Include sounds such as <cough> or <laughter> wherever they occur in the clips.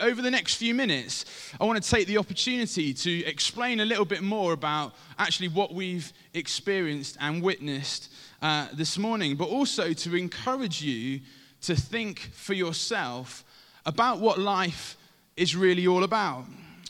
over the next few minutes, I want to take the opportunity to explain a little bit more about actually what we've experienced and witnessed uh, this morning, but also to encourage you to think for yourself about what life is really all about.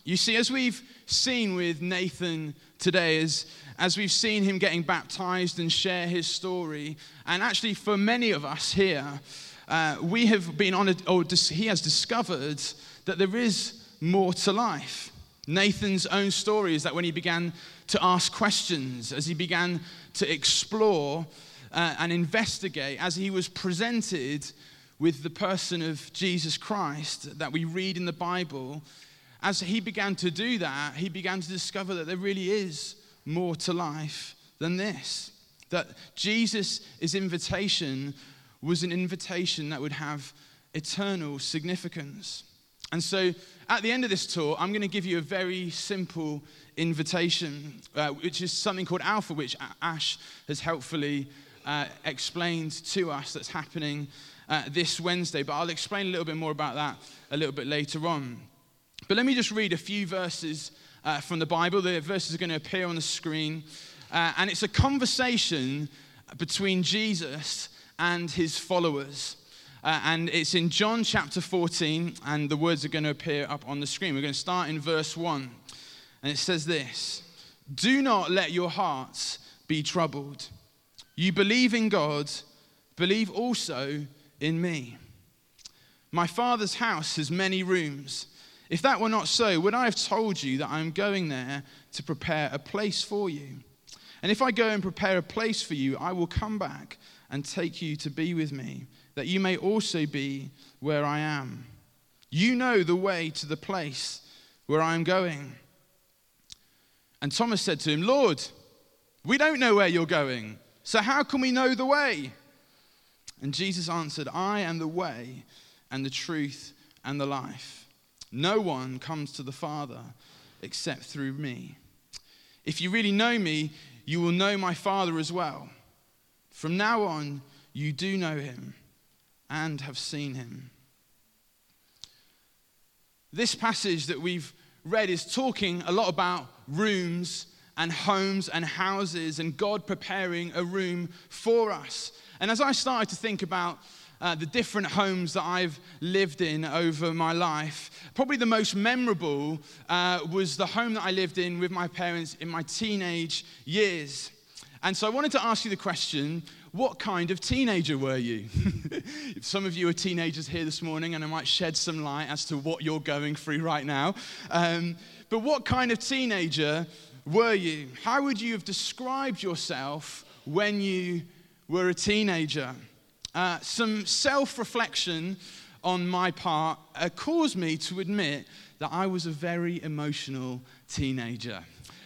You see, as we've seen with Nathan today, as, as we've seen him getting baptized and share his story, and actually for many of us here, uh, we have been on, a, or dis- he has discovered that there is more to life. Nathan's own story is that when he began to ask questions, as he began to explore uh, and investigate, as he was presented with the person of Jesus Christ that we read in the Bible, as he began to do that, he began to discover that there really is more to life than this. That Jesus' invitation was an invitation that would have eternal significance. And so at the end of this tour, I'm going to give you a very simple invitation, uh, which is something called Alpha, which Ash has helpfully uh, explained to us that's happening uh, this Wednesday. But I'll explain a little bit more about that a little bit later on. But let me just read a few verses uh, from the Bible. The verses are going to appear on the screen. Uh, and it's a conversation between Jesus and his followers. Uh, and it's in John chapter 14, and the words are going to appear up on the screen. We're going to start in verse 1. And it says this Do not let your hearts be troubled. You believe in God, believe also in me. My Father's house has many rooms. If that were not so, would I have told you that I am going there to prepare a place for you? And if I go and prepare a place for you, I will come back and take you to be with me, that you may also be where I am. You know the way to the place where I am going. And Thomas said to him, Lord, we don't know where you're going, so how can we know the way? And Jesus answered, I am the way and the truth and the life. No one comes to the Father except through me. If you really know me, you will know my Father as well. From now on, you do know him and have seen him. This passage that we've read is talking a lot about rooms and homes and houses and God preparing a room for us. And as I started to think about uh, the different homes that I've lived in over my life. Probably the most memorable uh, was the home that I lived in with my parents in my teenage years. And so I wanted to ask you the question what kind of teenager were you? <laughs> some of you are teenagers here this morning, and I might shed some light as to what you're going through right now. Um, but what kind of teenager were you? How would you have described yourself when you were a teenager? Uh, some self reflection on my part uh, caused me to admit that I was a very emotional teenager.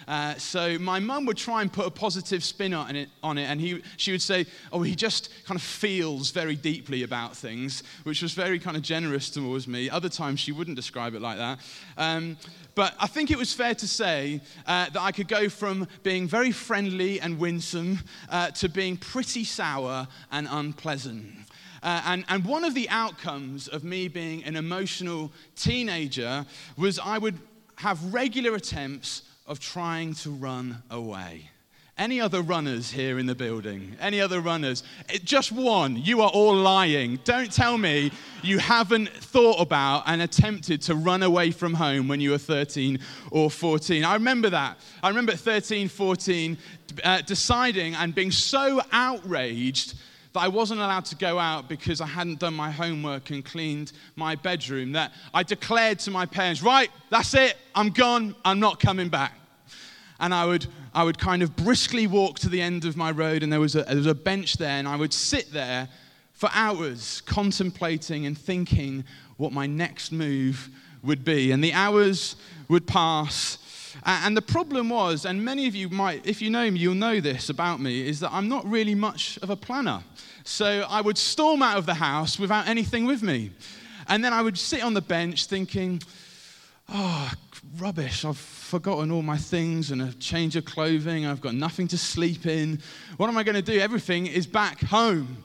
Uh, so my mum would try and put a positive spin on it, on it, and he, she would say, "Oh, he just kind of feels very deeply about things," which was very kind of generous towards me. Other times she wouldn't describe it like that. Um, but I think it was fair to say uh, that I could go from being very friendly and winsome uh, to being pretty sour and unpleasant. Uh, and, and one of the outcomes of me being an emotional teenager was I would have regular attempts of trying to run away. Any other runners here in the building? Any other runners? It, just one. You are all lying. Don't tell me you haven't thought about and attempted to run away from home when you were 13 or 14. I remember that. I remember at 13, 14, uh, deciding and being so outraged that I wasn't allowed to go out because I hadn't done my homework and cleaned my bedroom, that I declared to my parents, right, that's it, I'm gone, I'm not coming back. And I would, I would kind of briskly walk to the end of my road, and there was, a, there was a bench there, and I would sit there for hours contemplating and thinking what my next move would be. And the hours would pass. And the problem was, and many of you might, if you know me, you'll know this about me, is that I'm not really much of a planner. So I would storm out of the house without anything with me. And then I would sit on the bench thinking, oh, rubbish, I've forgotten all my things and a change of clothing, I've got nothing to sleep in. What am I going to do? Everything is back home.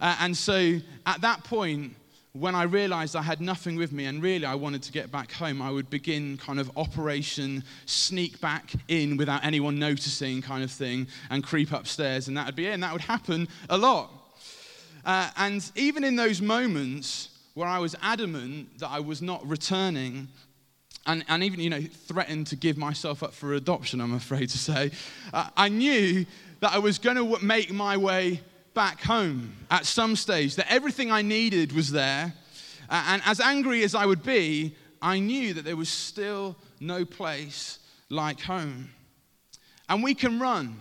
Uh, and so at that point when I realized I had nothing with me and really I wanted to get back home, I would begin kind of operation sneak back in without anyone noticing kind of thing and creep upstairs, and that would be it. And that would happen a lot. Uh, and even in those moments where I was adamant that I was not returning, and, and even, you know, threatened to give myself up for adoption, I'm afraid to say, uh, I knew that I was going to make my way back home at some stage, that everything I needed was there. And as angry as I would be, I knew that there was still no place like home. And we can run,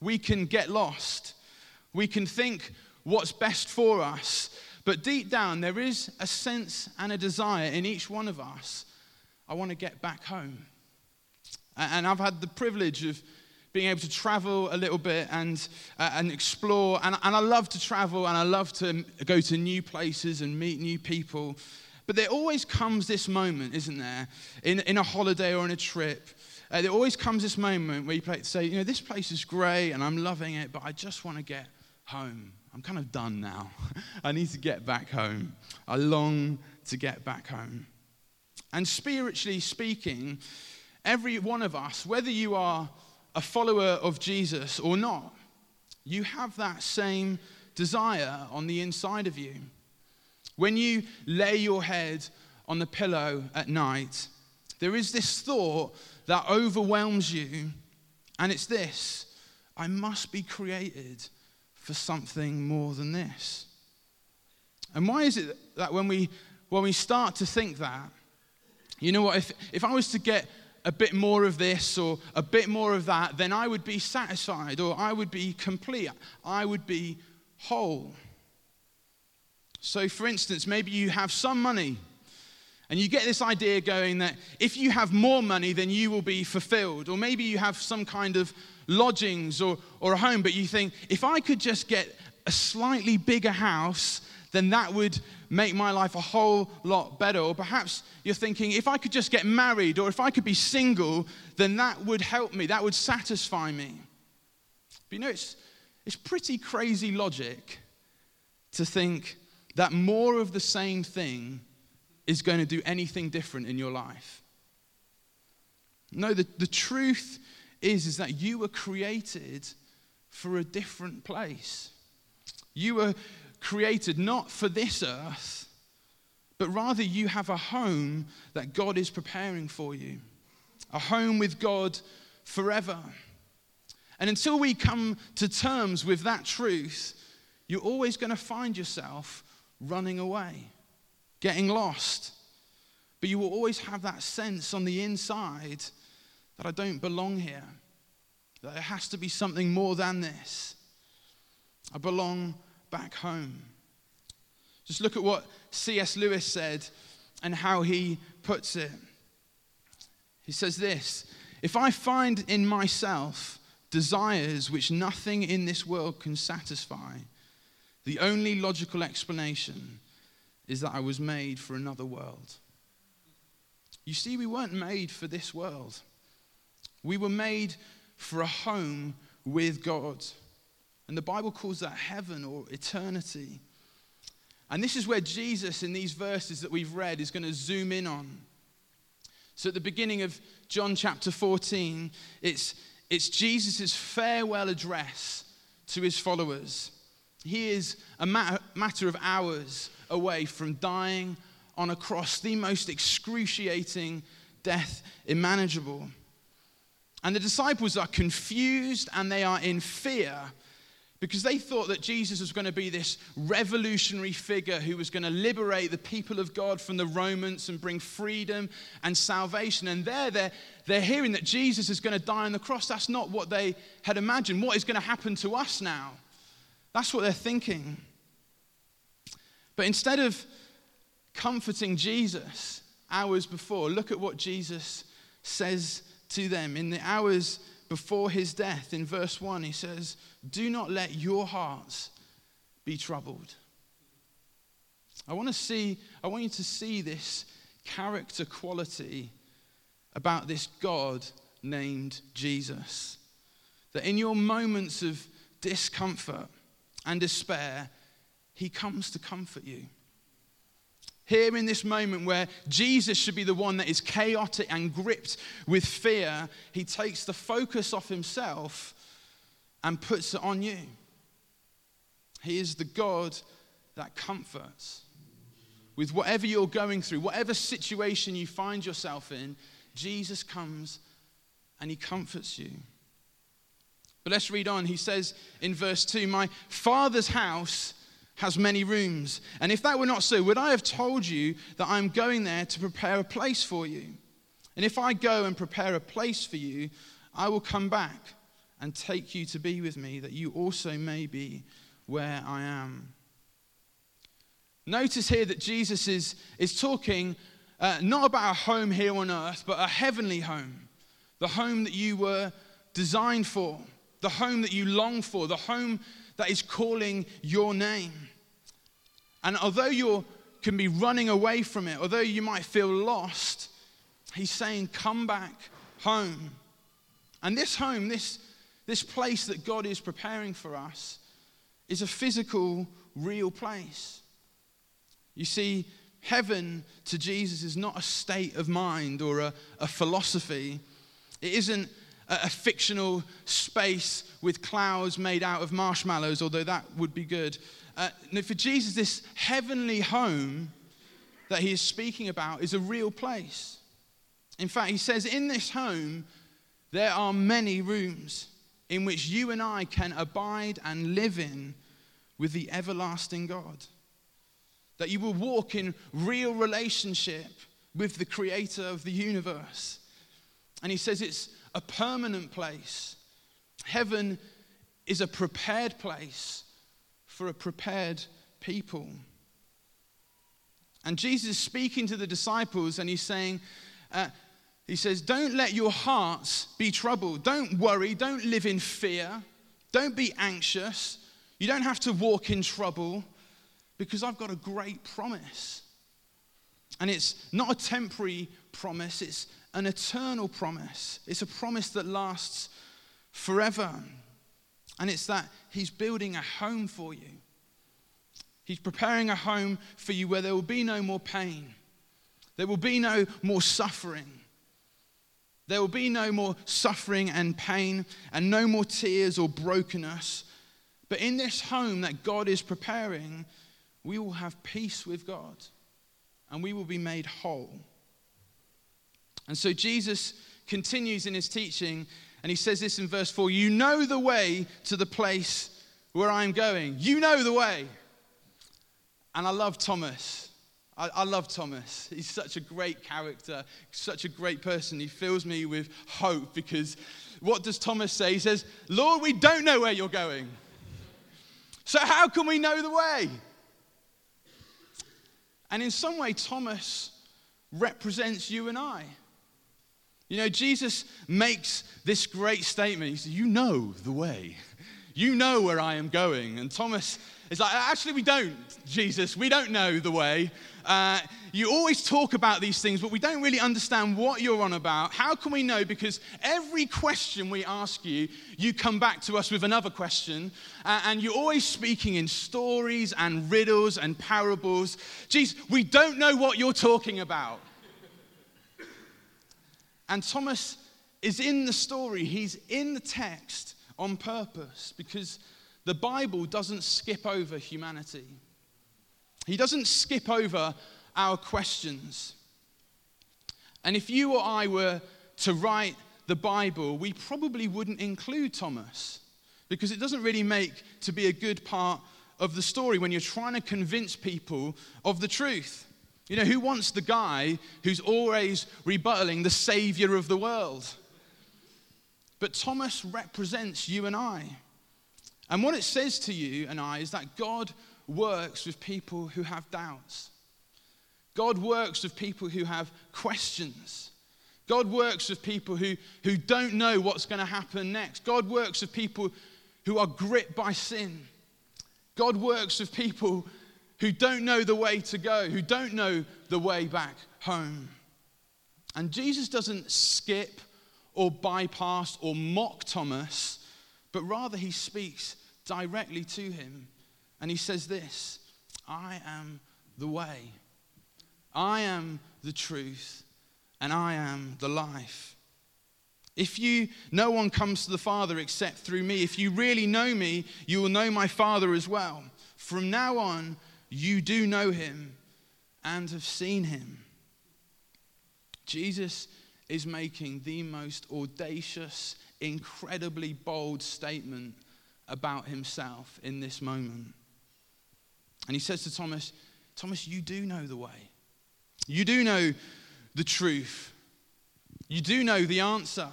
we can get lost, we can think what's best for us. But deep down, there is a sense and a desire in each one of us I want to get back home. And I've had the privilege of being able to travel a little bit and, uh, and explore. And, and I love to travel and I love to go to new places and meet new people. But there always comes this moment, isn't there, in, in a holiday or in a trip. Uh, there always comes this moment where you say, you know, this place is great and I'm loving it, but I just want to get home. I'm kind of done now. <laughs> I need to get back home. I long to get back home. And spiritually speaking, every one of us, whether you are a follower of Jesus or not, you have that same desire on the inside of you. When you lay your head on the pillow at night, there is this thought that overwhelms you, and it's this I must be created for something more than this. And why is it that when we, when we start to think that, you know what, if, if I was to get a bit more of this or a bit more of that, then I would be satisfied or I would be complete. I would be whole. So, for instance, maybe you have some money and you get this idea going that if you have more money, then you will be fulfilled. Or maybe you have some kind of lodgings or, or a home, but you think, if I could just get a slightly bigger house, then that would make my life a whole lot better. Or perhaps you're thinking, if I could just get married or if I could be single, then that would help me, that would satisfy me. But you know, it's, it's pretty crazy logic to think that more of the same thing is going to do anything different in your life. No, the, the truth is, is that you were created for a different place. You were created not for this earth, but rather you have a home that God is preparing for you, a home with God forever. And until we come to terms with that truth, you're always going to find yourself running away, getting lost. But you will always have that sense on the inside that I don't belong here, that there has to be something more than this. I belong back home. Just look at what C.S. Lewis said and how he puts it. He says this If I find in myself desires which nothing in this world can satisfy, the only logical explanation is that I was made for another world. You see, we weren't made for this world. We were made for a home with God. And the Bible calls that heaven or eternity. And this is where Jesus, in these verses that we've read, is going to zoom in on. So at the beginning of John chapter 14, it's, it's Jesus' farewell address to his followers. He is a matter of hours away from dying on a cross, the most excruciating death imaginable. And the disciples are confused and they are in fear because they thought that Jesus was going to be this revolutionary figure who was going to liberate the people of God from the Romans and bring freedom and salvation. And there, they're, they're hearing that Jesus is going to die on the cross. That's not what they had imagined. What is going to happen to us now? That's what they're thinking. But instead of comforting Jesus hours before, look at what Jesus says to them in the hours before his death, in verse 1, he says, Do not let your hearts be troubled. I want to see, I want you to see this character quality about this God named Jesus. That in your moments of discomfort and despair, he comes to comfort you. Here in this moment where Jesus should be the one that is chaotic and gripped with fear, he takes the focus off himself and puts it on you. He is the God that comforts. With whatever you're going through, whatever situation you find yourself in, Jesus comes and he comforts you. But let's read on. He says in verse 2 My father's house has many rooms. And if that were not so, would I have told you that I'm going there to prepare a place for you? And if I go and prepare a place for you, I will come back and take you to be with me, that you also may be where I am. Notice here that Jesus is, is talking uh, not about a home here on earth, but a heavenly home. The home that you were designed for, the home that you long for, the home that is calling your name. And although you can be running away from it, although you might feel lost, he's saying, Come back home. And this home, this, this place that God is preparing for us, is a physical, real place. You see, heaven to Jesus is not a state of mind or a, a philosophy. It isn't a, fictional space with clouds made out of marshmallows, although that would be good. Uh, no, for Jesus, this heavenly home that he is speaking about is a real place. In fact, he says, In this home, there are many rooms in which you and I can abide and live in with the everlasting God. That you will walk in real relationship with the creator of the universe. And he says it's a permanent place. Heaven is a prepared place for a prepared people. And Jesus is speaking to the disciples and he's saying, uh, he says, Don't let your hearts be troubled. Don't worry. Don't live in fear. Don't be anxious. You don't have to walk in trouble because I've got a great promise. And it's not a temporary promise, it's an eternal promise. It's a promise that lasts forever. And it's that He's building a home for you. He's preparing a home for you where there will be no more pain, there will be no more suffering. There will be no more suffering and pain and no more tears or brokenness. But in this home that God is preparing, we will have peace with God and we will be made whole. And so Jesus continues in his teaching and he says this in verse 4 You know the way to the place where I'm going. You know the way. And I love Thomas. I, I, love Thomas. He's such a great character, such a great person. He fills me with hope because what does Thomas say? He says, Lord, we don't know where you're going. So how can we know the way? And in some way, Thomas represents you and I. You know, Jesus makes this great statement. He says, You know the way. You know where I am going. And Thomas is like, Actually, we don't, Jesus. We don't know the way. Uh, you always talk about these things, but we don't really understand what you're on about. How can we know? Because every question we ask you, you come back to us with another question, uh, and you're always speaking in stories and riddles and parables. Jesus, we don't know what you're talking about. And Thomas is in the story, he's in the text on purpose because the Bible doesn't skip over humanity. He doesn't skip over our questions. And if you or I were to write the Bible, we probably wouldn't include Thomas because it doesn't really make to be a good part of the story when you're trying to convince people of the truth. You know, who wants the guy who's always rebuttaling the savior of the world? But Thomas represents you and I. And what it says to you and I is that God works with people who have doubts. God works with people who have questions. God works with people who, who don't know what's going to happen next. God works with people who are gripped by sin. God works with people who don't know the way to go, who don't know the way back home. And Jesus doesn't skip or bypass or mock Thomas, but rather he speaks directly to him and he says this I am the way. I am the truth, and I am the life. If you, no one comes to the Father except through me. If you really know me, you will know my Father as well. From now on, you do know him and have seen him. Jesus is making the most audacious, incredibly bold statement about himself in this moment. And he says to Thomas, Thomas, you do know the way. You do know the truth. You do know the answer.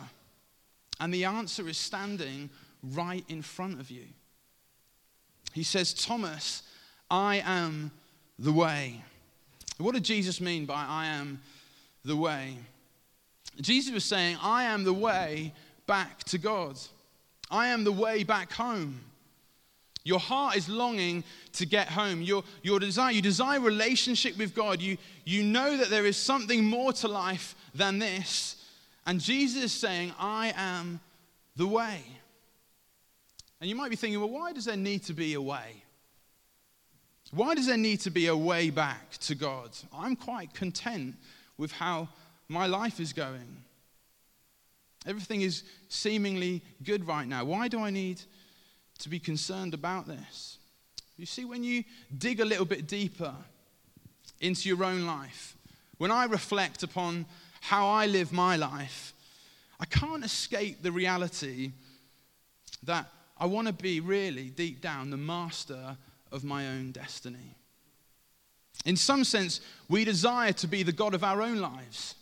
And the answer is standing right in front of you. He says, Thomas, I am the way. What did Jesus mean by I am the way? Jesus was saying, I am the way back to God. I am the way back home. Your heart is longing to get home. Your, your desire, you desire relationship with God. You, you know that there is something more to life than this. And Jesus is saying, I am the way. And you might be thinking, well, why does there need to be a way? Why does there need to be a way back to God? I'm quite content with how my life is going. Everything is seemingly good right now. Why do I need to be concerned about this? You see, when you dig a little bit deeper into your own life, when I reflect upon how I live my life, I can't escape the reality that I want to be really deep down the master of my own destiny. In some sense, we desire to be the God of our own lives.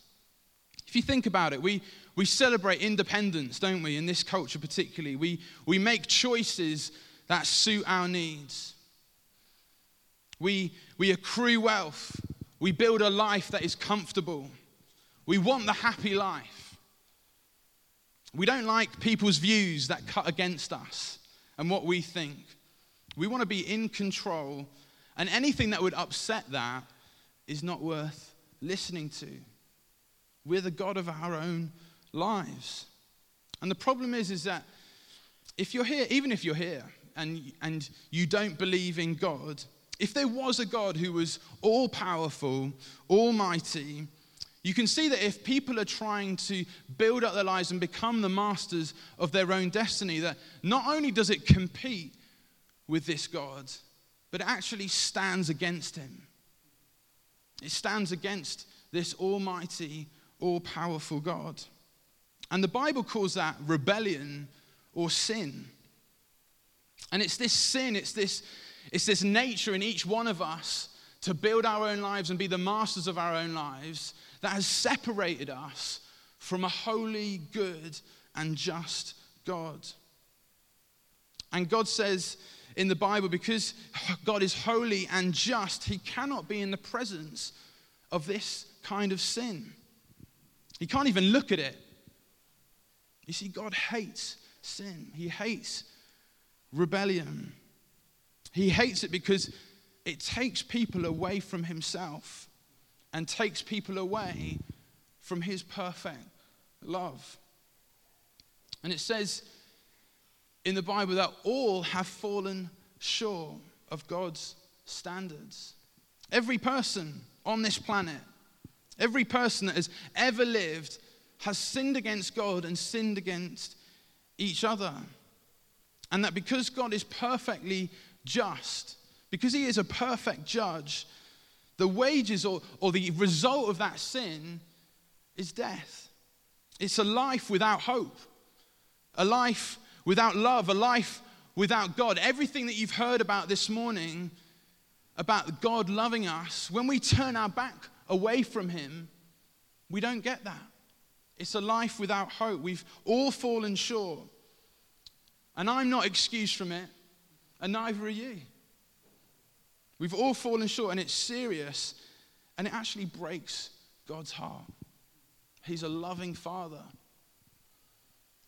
If you think about it, we, we celebrate independence, don't we, in this culture particularly. We, we make choices that suit our needs. We, we accrue wealth. We build a life that is comfortable. We want the happy life. We don't like people's views that cut against us and what we think. We want to be in control, and anything that would upset that is not worth listening to. We're the God of our own lives. And the problem is, is that if you're here, even if you're here and, and you don't believe in God, if there was a God who was all powerful, almighty, you can see that if people are trying to build up their lives and become the masters of their own destiny, that not only does it compete with this God, but it actually stands against him. It stands against this almighty, all powerful God. And the Bible calls that rebellion or sin. And it's this sin, it's this, it's this nature in each one of us to build our own lives and be the masters of our own lives that has separated us from a holy, good, and just God. And God says in the Bible, because God is holy and just, he cannot be in the presence of this kind of sin. He can't even look at it. You see, God hates sin, He hates rebellion. He hates it because it takes people away from Himself and takes people away from His perfect love. And it says in the Bible that all have fallen short of God's standards. Every person on this planet, every person that has ever lived has sinned against God and sinned against each other. And that because God is perfectly just, because He is a perfect judge, the wages or, or the result of that sin is death. It's a life without hope, a life without love, a life without God. Everything that you've heard about this morning about God loving us, when we turn our back away from Him, we don't get that. It's a life without hope. We've all fallen short. And I'm not excused from it, and neither are you. We've all fallen short, and it's serious, and it actually breaks God's heart. He's a loving father.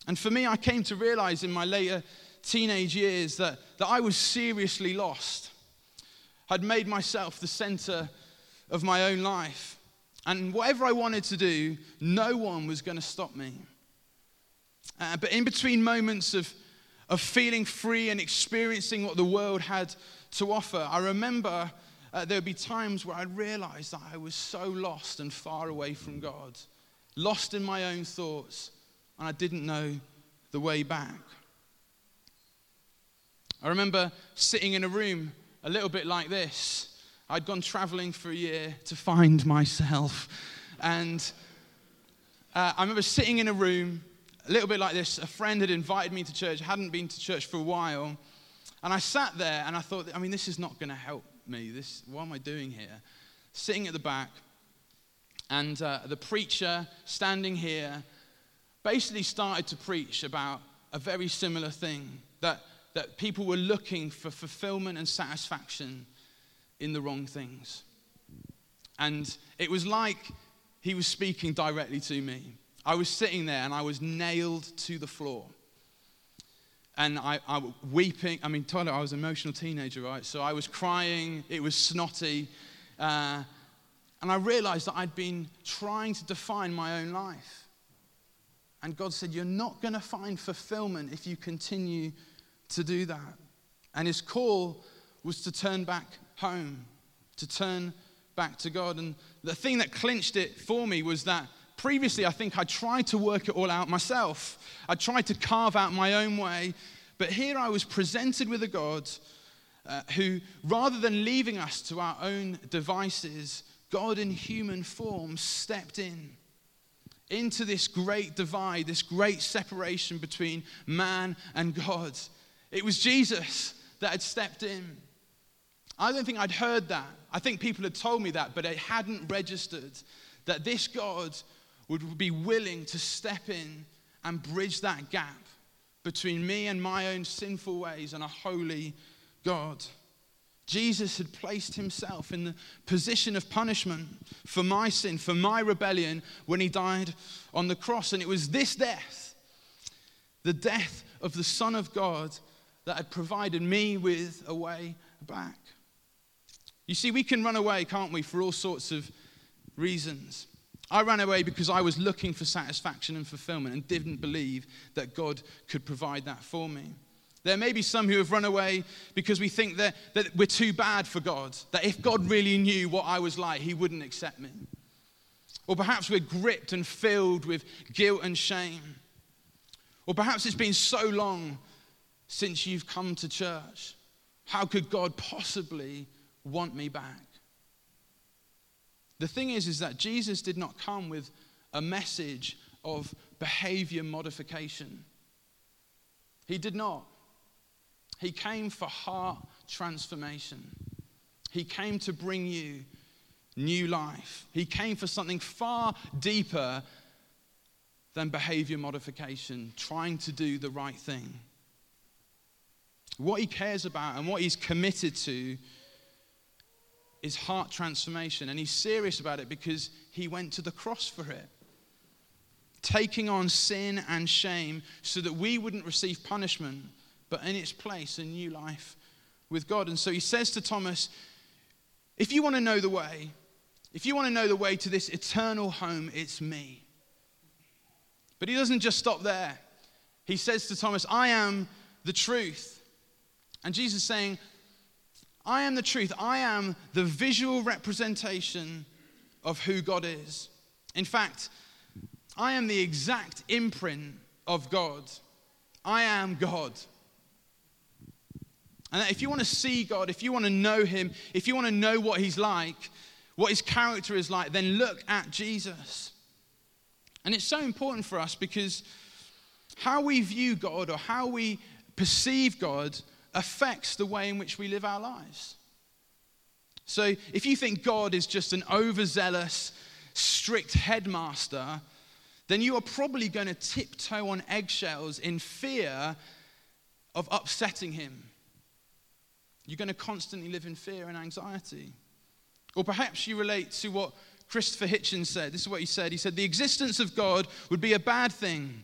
And for me, I came to realize in my later teenage years that, that I was seriously lost. I'd made myself the center of my own life. And whatever I wanted to do, no one was going to stop me. Uh, but in between moments of, of feeling free and experiencing what the world had to offer, I remember uh, there would be times where I'd realize that I was so lost and far away from God, lost in my own thoughts, and I didn't know the way back. I remember sitting in a room a little bit like this. I'd gone traveling for a year to find myself. And uh, I remember sitting in a room a little bit like this. A friend had invited me to church, hadn't been to church for a while. And I sat there and I thought, I mean, this is not going to help me. This, what am I doing here? Sitting at the back, and uh, the preacher standing here basically started to preach about a very similar thing that, that people were looking for fulfillment and satisfaction in the wrong things. And it was like he was speaking directly to me. I was sitting there and I was nailed to the floor. And I, I was weeping. I mean, Tyler, I was an emotional teenager, right? So I was crying. It was snotty. Uh, and I realized that I'd been trying to define my own life. And God said, You're not going to find fulfillment if you continue to do that. And his call was to turn back home, to turn back to God. And the thing that clinched it for me was that previously I think I tried to work it all out myself. I tried to carve out my own way. But here I was presented with a God uh, who, rather than leaving us to our own devices, God in human form stepped in into this great divide, this great separation between man and God. It was Jesus that had stepped in. I don't think I'd heard that. I think people had told me that, but it hadn't registered that this God would be willing to step in and bridge that gap between me and my own sinful ways and a holy God. Jesus had placed himself in the position of punishment for my sin, for my rebellion, when he died on the cross. And it was this death, the death of the Son of God, that had provided me with a way back. You see, we can run away, can't we, for all sorts of reasons. I ran away because I was looking for satisfaction and fulfillment and didn't believe that God could provide that for me. There may be some who have run away because we think that, that we're too bad for God, that if God really knew what I was like, he wouldn't accept me. Or perhaps we're gripped and filled with guilt and shame. Or perhaps it's been so long since you've come to church. How could God possibly want me back? The thing is, is that Jesus did not come with a message of behavior modification. He did not. He came for heart transformation. He came to bring you new life. He came for something far deeper than behavior modification, trying to do the right thing. What he cares about and what he's committed to is heart transformation. And he's serious about it because he went to the cross for it. Taking on sin and shame so that we wouldn't receive punishment, but in its place, a new life with God. And so he says to Thomas, if you want to know the way, if you want to know the way to this eternal home, it's me. But he doesn't just stop there. He says to Thomas, I am the truth. And Jesus is saying, I am the truth. I am the visual representation of who God is. In fact, I am the exact imprint of God. I am God. And if you want to see God, if you want to know Him, if you want to know what He's like, what His character is like, then look at Jesus. And it's so important for us because how we view God or how we perceive God affects the way in which we live our lives. So if you think God is just an overzealous, strict headmaster, then you are probably going to tiptoe on eggshells in fear of upsetting him you're going to constantly live in fear and anxiety. Or perhaps you relate to what Christopher Hitchens said. This is what he said. He said, The existence of God would be a bad thing.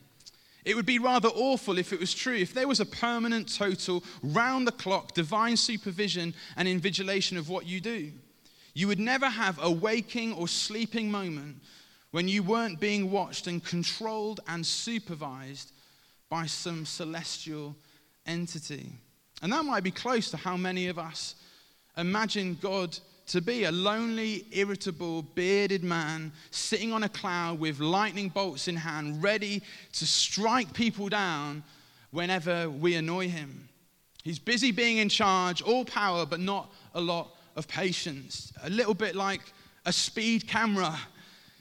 It would be rather awful if it was true, if there was a permanent, total, round the clock divine supervision and invigilation of what you do. You would never have a waking or sleeping moment when you weren't being watched and controlled and supervised by some celestial entity. And that might be close to how many of us imagine God to be a lonely, irritable, bearded man sitting on a cloud with lightning bolts in hand, ready to strike people down whenever we annoy him. He's busy being in charge, all power, but not a lot of patience. A little bit like a speed camera.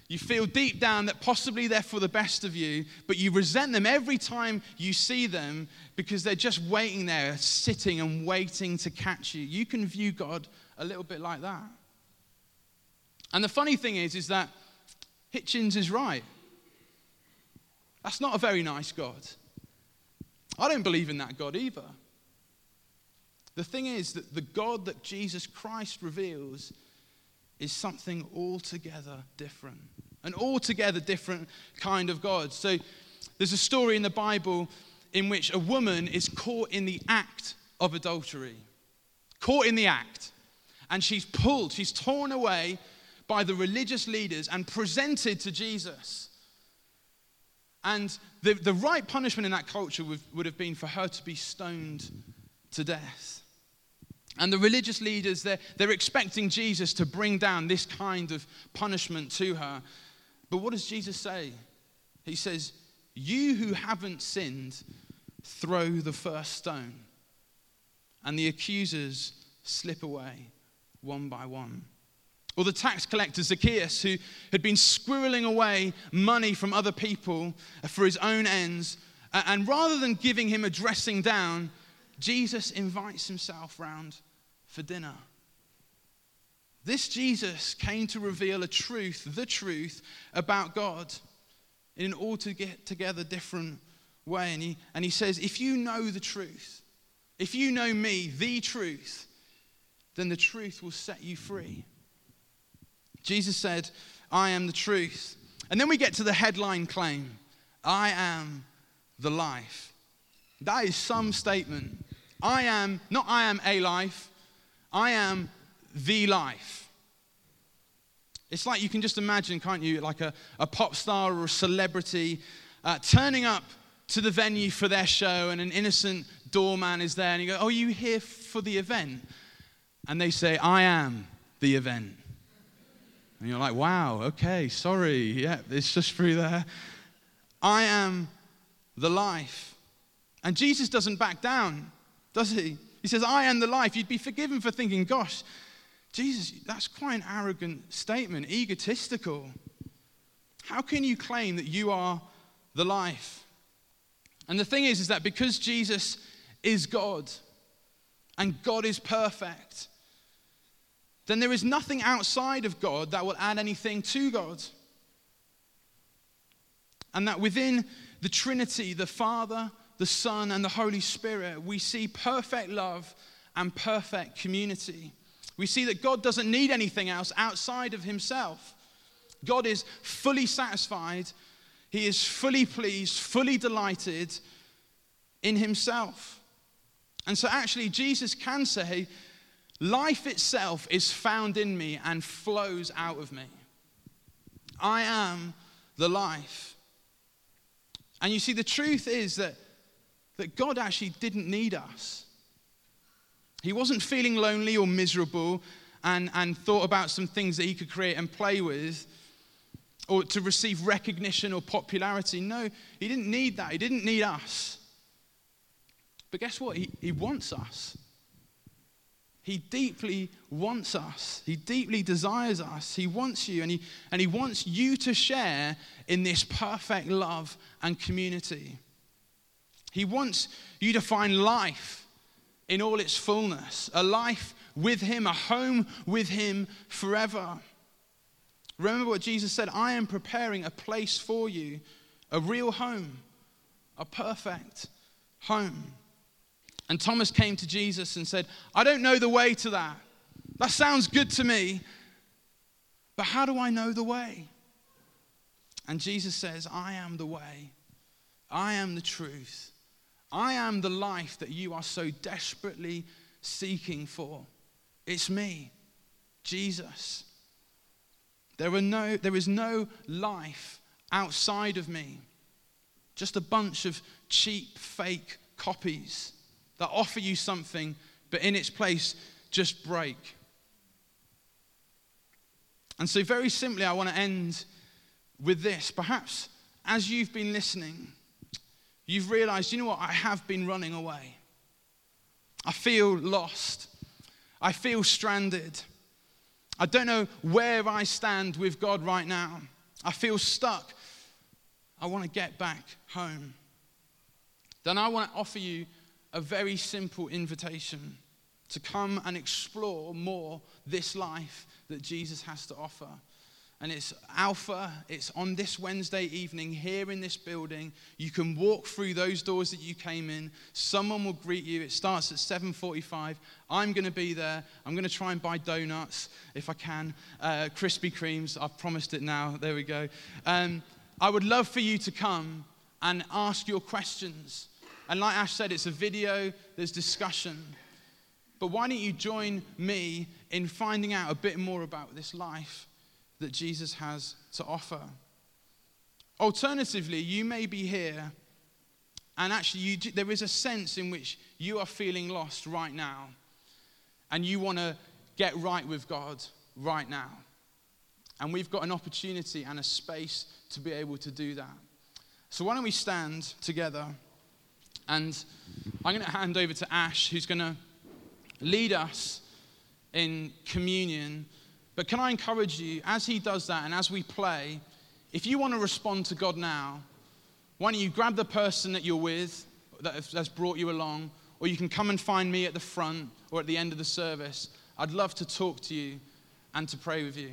You feel deep down that possibly they're for the best of you, but you resent them every time you see them because they're just waiting there, sitting and waiting to catch you. You can view God a little bit like that. And the funny thing is, is that Hitchens is right. That's not a very nice God. I don't believe in that God either. The thing is that the God that Jesus Christ reveals is something altogether different. An altogether different kind of God. So there's a story in the Bible in which a woman is caught in the act of adultery. Caught in the act and she's pulled, she's torn away by the religious leaders and presented to Jesus. And the, the right punishment in that culture would, would have been for her to be stoned to death. And the religious leaders, they're, they're expecting Jesus to bring down this kind of punishment to her. But what does Jesus say? He says, You who haven't sinned, throw the first stone. And the accusers slip away one by one. Or the tax collector Zacchaeus, who had been squirreling away money from other people for his own ends. And rather than giving him a dressing down, Jesus invites himself round for dinner. This Jesus came to reveal a truth, the truth about God, in an altogether different way. And he, and he says, If you know the truth, if you know me, the truth, then the truth will set you free. Jesus said, I am the truth. And then we get to the headline claim I am the life. That is some statement. I am, not I am a life, I am the life. It's like you can just imagine, can't you, like a, a pop star or a celebrity uh, turning up to the venue for their show and an innocent doorman is there and you go, Oh, you here for the event? and they say, I am the event. And you're like, wow, okay, sorry. Yeah, it's just through there. I am the life. And Jesus doesn't back down, does he? He says, I am the life. You'd be forgiven for thinking, gosh, Jesus, that's quite an arrogant statement, egotistical. How can you claim that you are the life? And the thing is, is that because Jesus is God and God is perfect, then there is nothing outside of God that will add anything to God. And that within the Trinity, the Father, the Son, and the Holy Spirit, we see perfect love and perfect community. We see that God doesn't need anything else outside of Himself. God is fully satisfied, He is fully pleased, fully delighted in Himself. And so, actually, Jesus can say, Life itself is found in me and flows out of me. I am the life. And you see, the truth is that, that God actually didn't need us. He wasn't feeling lonely or miserable and, and thought about some things that he could create and play with or to receive recognition or popularity. No, he didn't need that. He didn't need us. But guess what? He, he wants us. He deeply wants us. He deeply desires us. He wants you, and he, and he wants you to share in this perfect love and community. He wants you to find life in all its fullness, a life with Him, a home with Him forever. Remember what Jesus said I am preparing a place for you, a real home, a perfect home. And Thomas came to Jesus and said, I don't know the way to that. That sounds good to me, but how do I know the way? And Jesus says, I am the way, I am the truth, I am the life that you are so desperately seeking for. It's me, Jesus. There, are no, there is no life outside of me, just a bunch of cheap, fake copies that offer you something, but in its place, just break. And so, very simply, I want to end with this. Perhaps as you've been listening, you've realized, you know what, I have been running away. I feel lost. I feel stranded. I don't know where I stand with God right now. I feel stuck. I want to get back home. Then I want to offer you a very simple invitation to come and explore more this life that Jesus has to offer. And it's Alpha, it's on this Wednesday evening here in this building. You can walk through those doors that you came in. Someone will greet you. It starts at 7:45. I'm going to be there. I'm going to try and buy donuts if I can. Uh, Krispy Kremes, I've promised it now. There we go. Um, I would love for you to come and ask your questions. And like Ash said, it's a video, there's discussion. But why don't you join me in finding out a bit more about this life that Jesus has to offer? Alternatively, you may be here and actually you, there is a sense in which you are feeling lost right now and you want to get right with God right now. And we've got an opportunity and a space to be able to do that. So, why don't we stand together? And I'm going to hand over to Ash, who's going to lead us in communion. But can I encourage you, as he does that and as we play, if you want to respond to God now, why don't you grab the person that you're with that has brought you along, or you can come and find me at the front or at the end of the service. I'd love to talk to you and to pray with you.